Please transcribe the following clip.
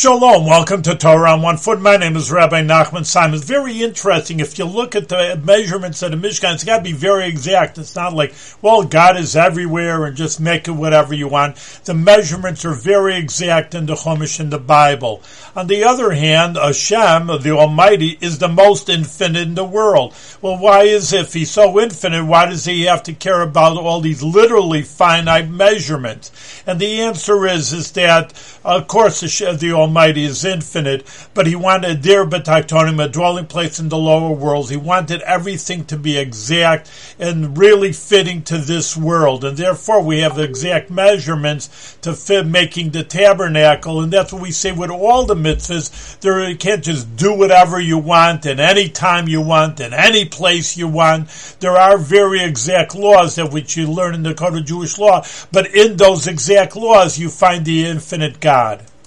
Shalom, welcome to Torah on One Foot. My name is Rabbi Nachman Simon. It's very interesting. If you look at the measurements of the Mishkan, it's got to be very exact. It's not like, well, God is everywhere and just make it whatever you want. The measurements are very exact in the Chumash and the Bible. On the other hand, Hashem, the Almighty, is the most infinite in the world. Well, why is if he's so infinite, why does he have to care about all these literally finite measurements? And the answer is, is that, of course, the Almighty is infinite, but he wanted dirah B'Tachtonim, a dwelling place in the lower worlds. He wanted everything to be exact and really fitting to this world. And therefore we have exact measurements to fit making the tabernacle. And that's what we say with all the mitzvahs. There, you can't just do whatever you want and any time you want and any place you want. There are very exact laws that which you learn in the Code of Jewish law, but in those exact laws you find the infinite God.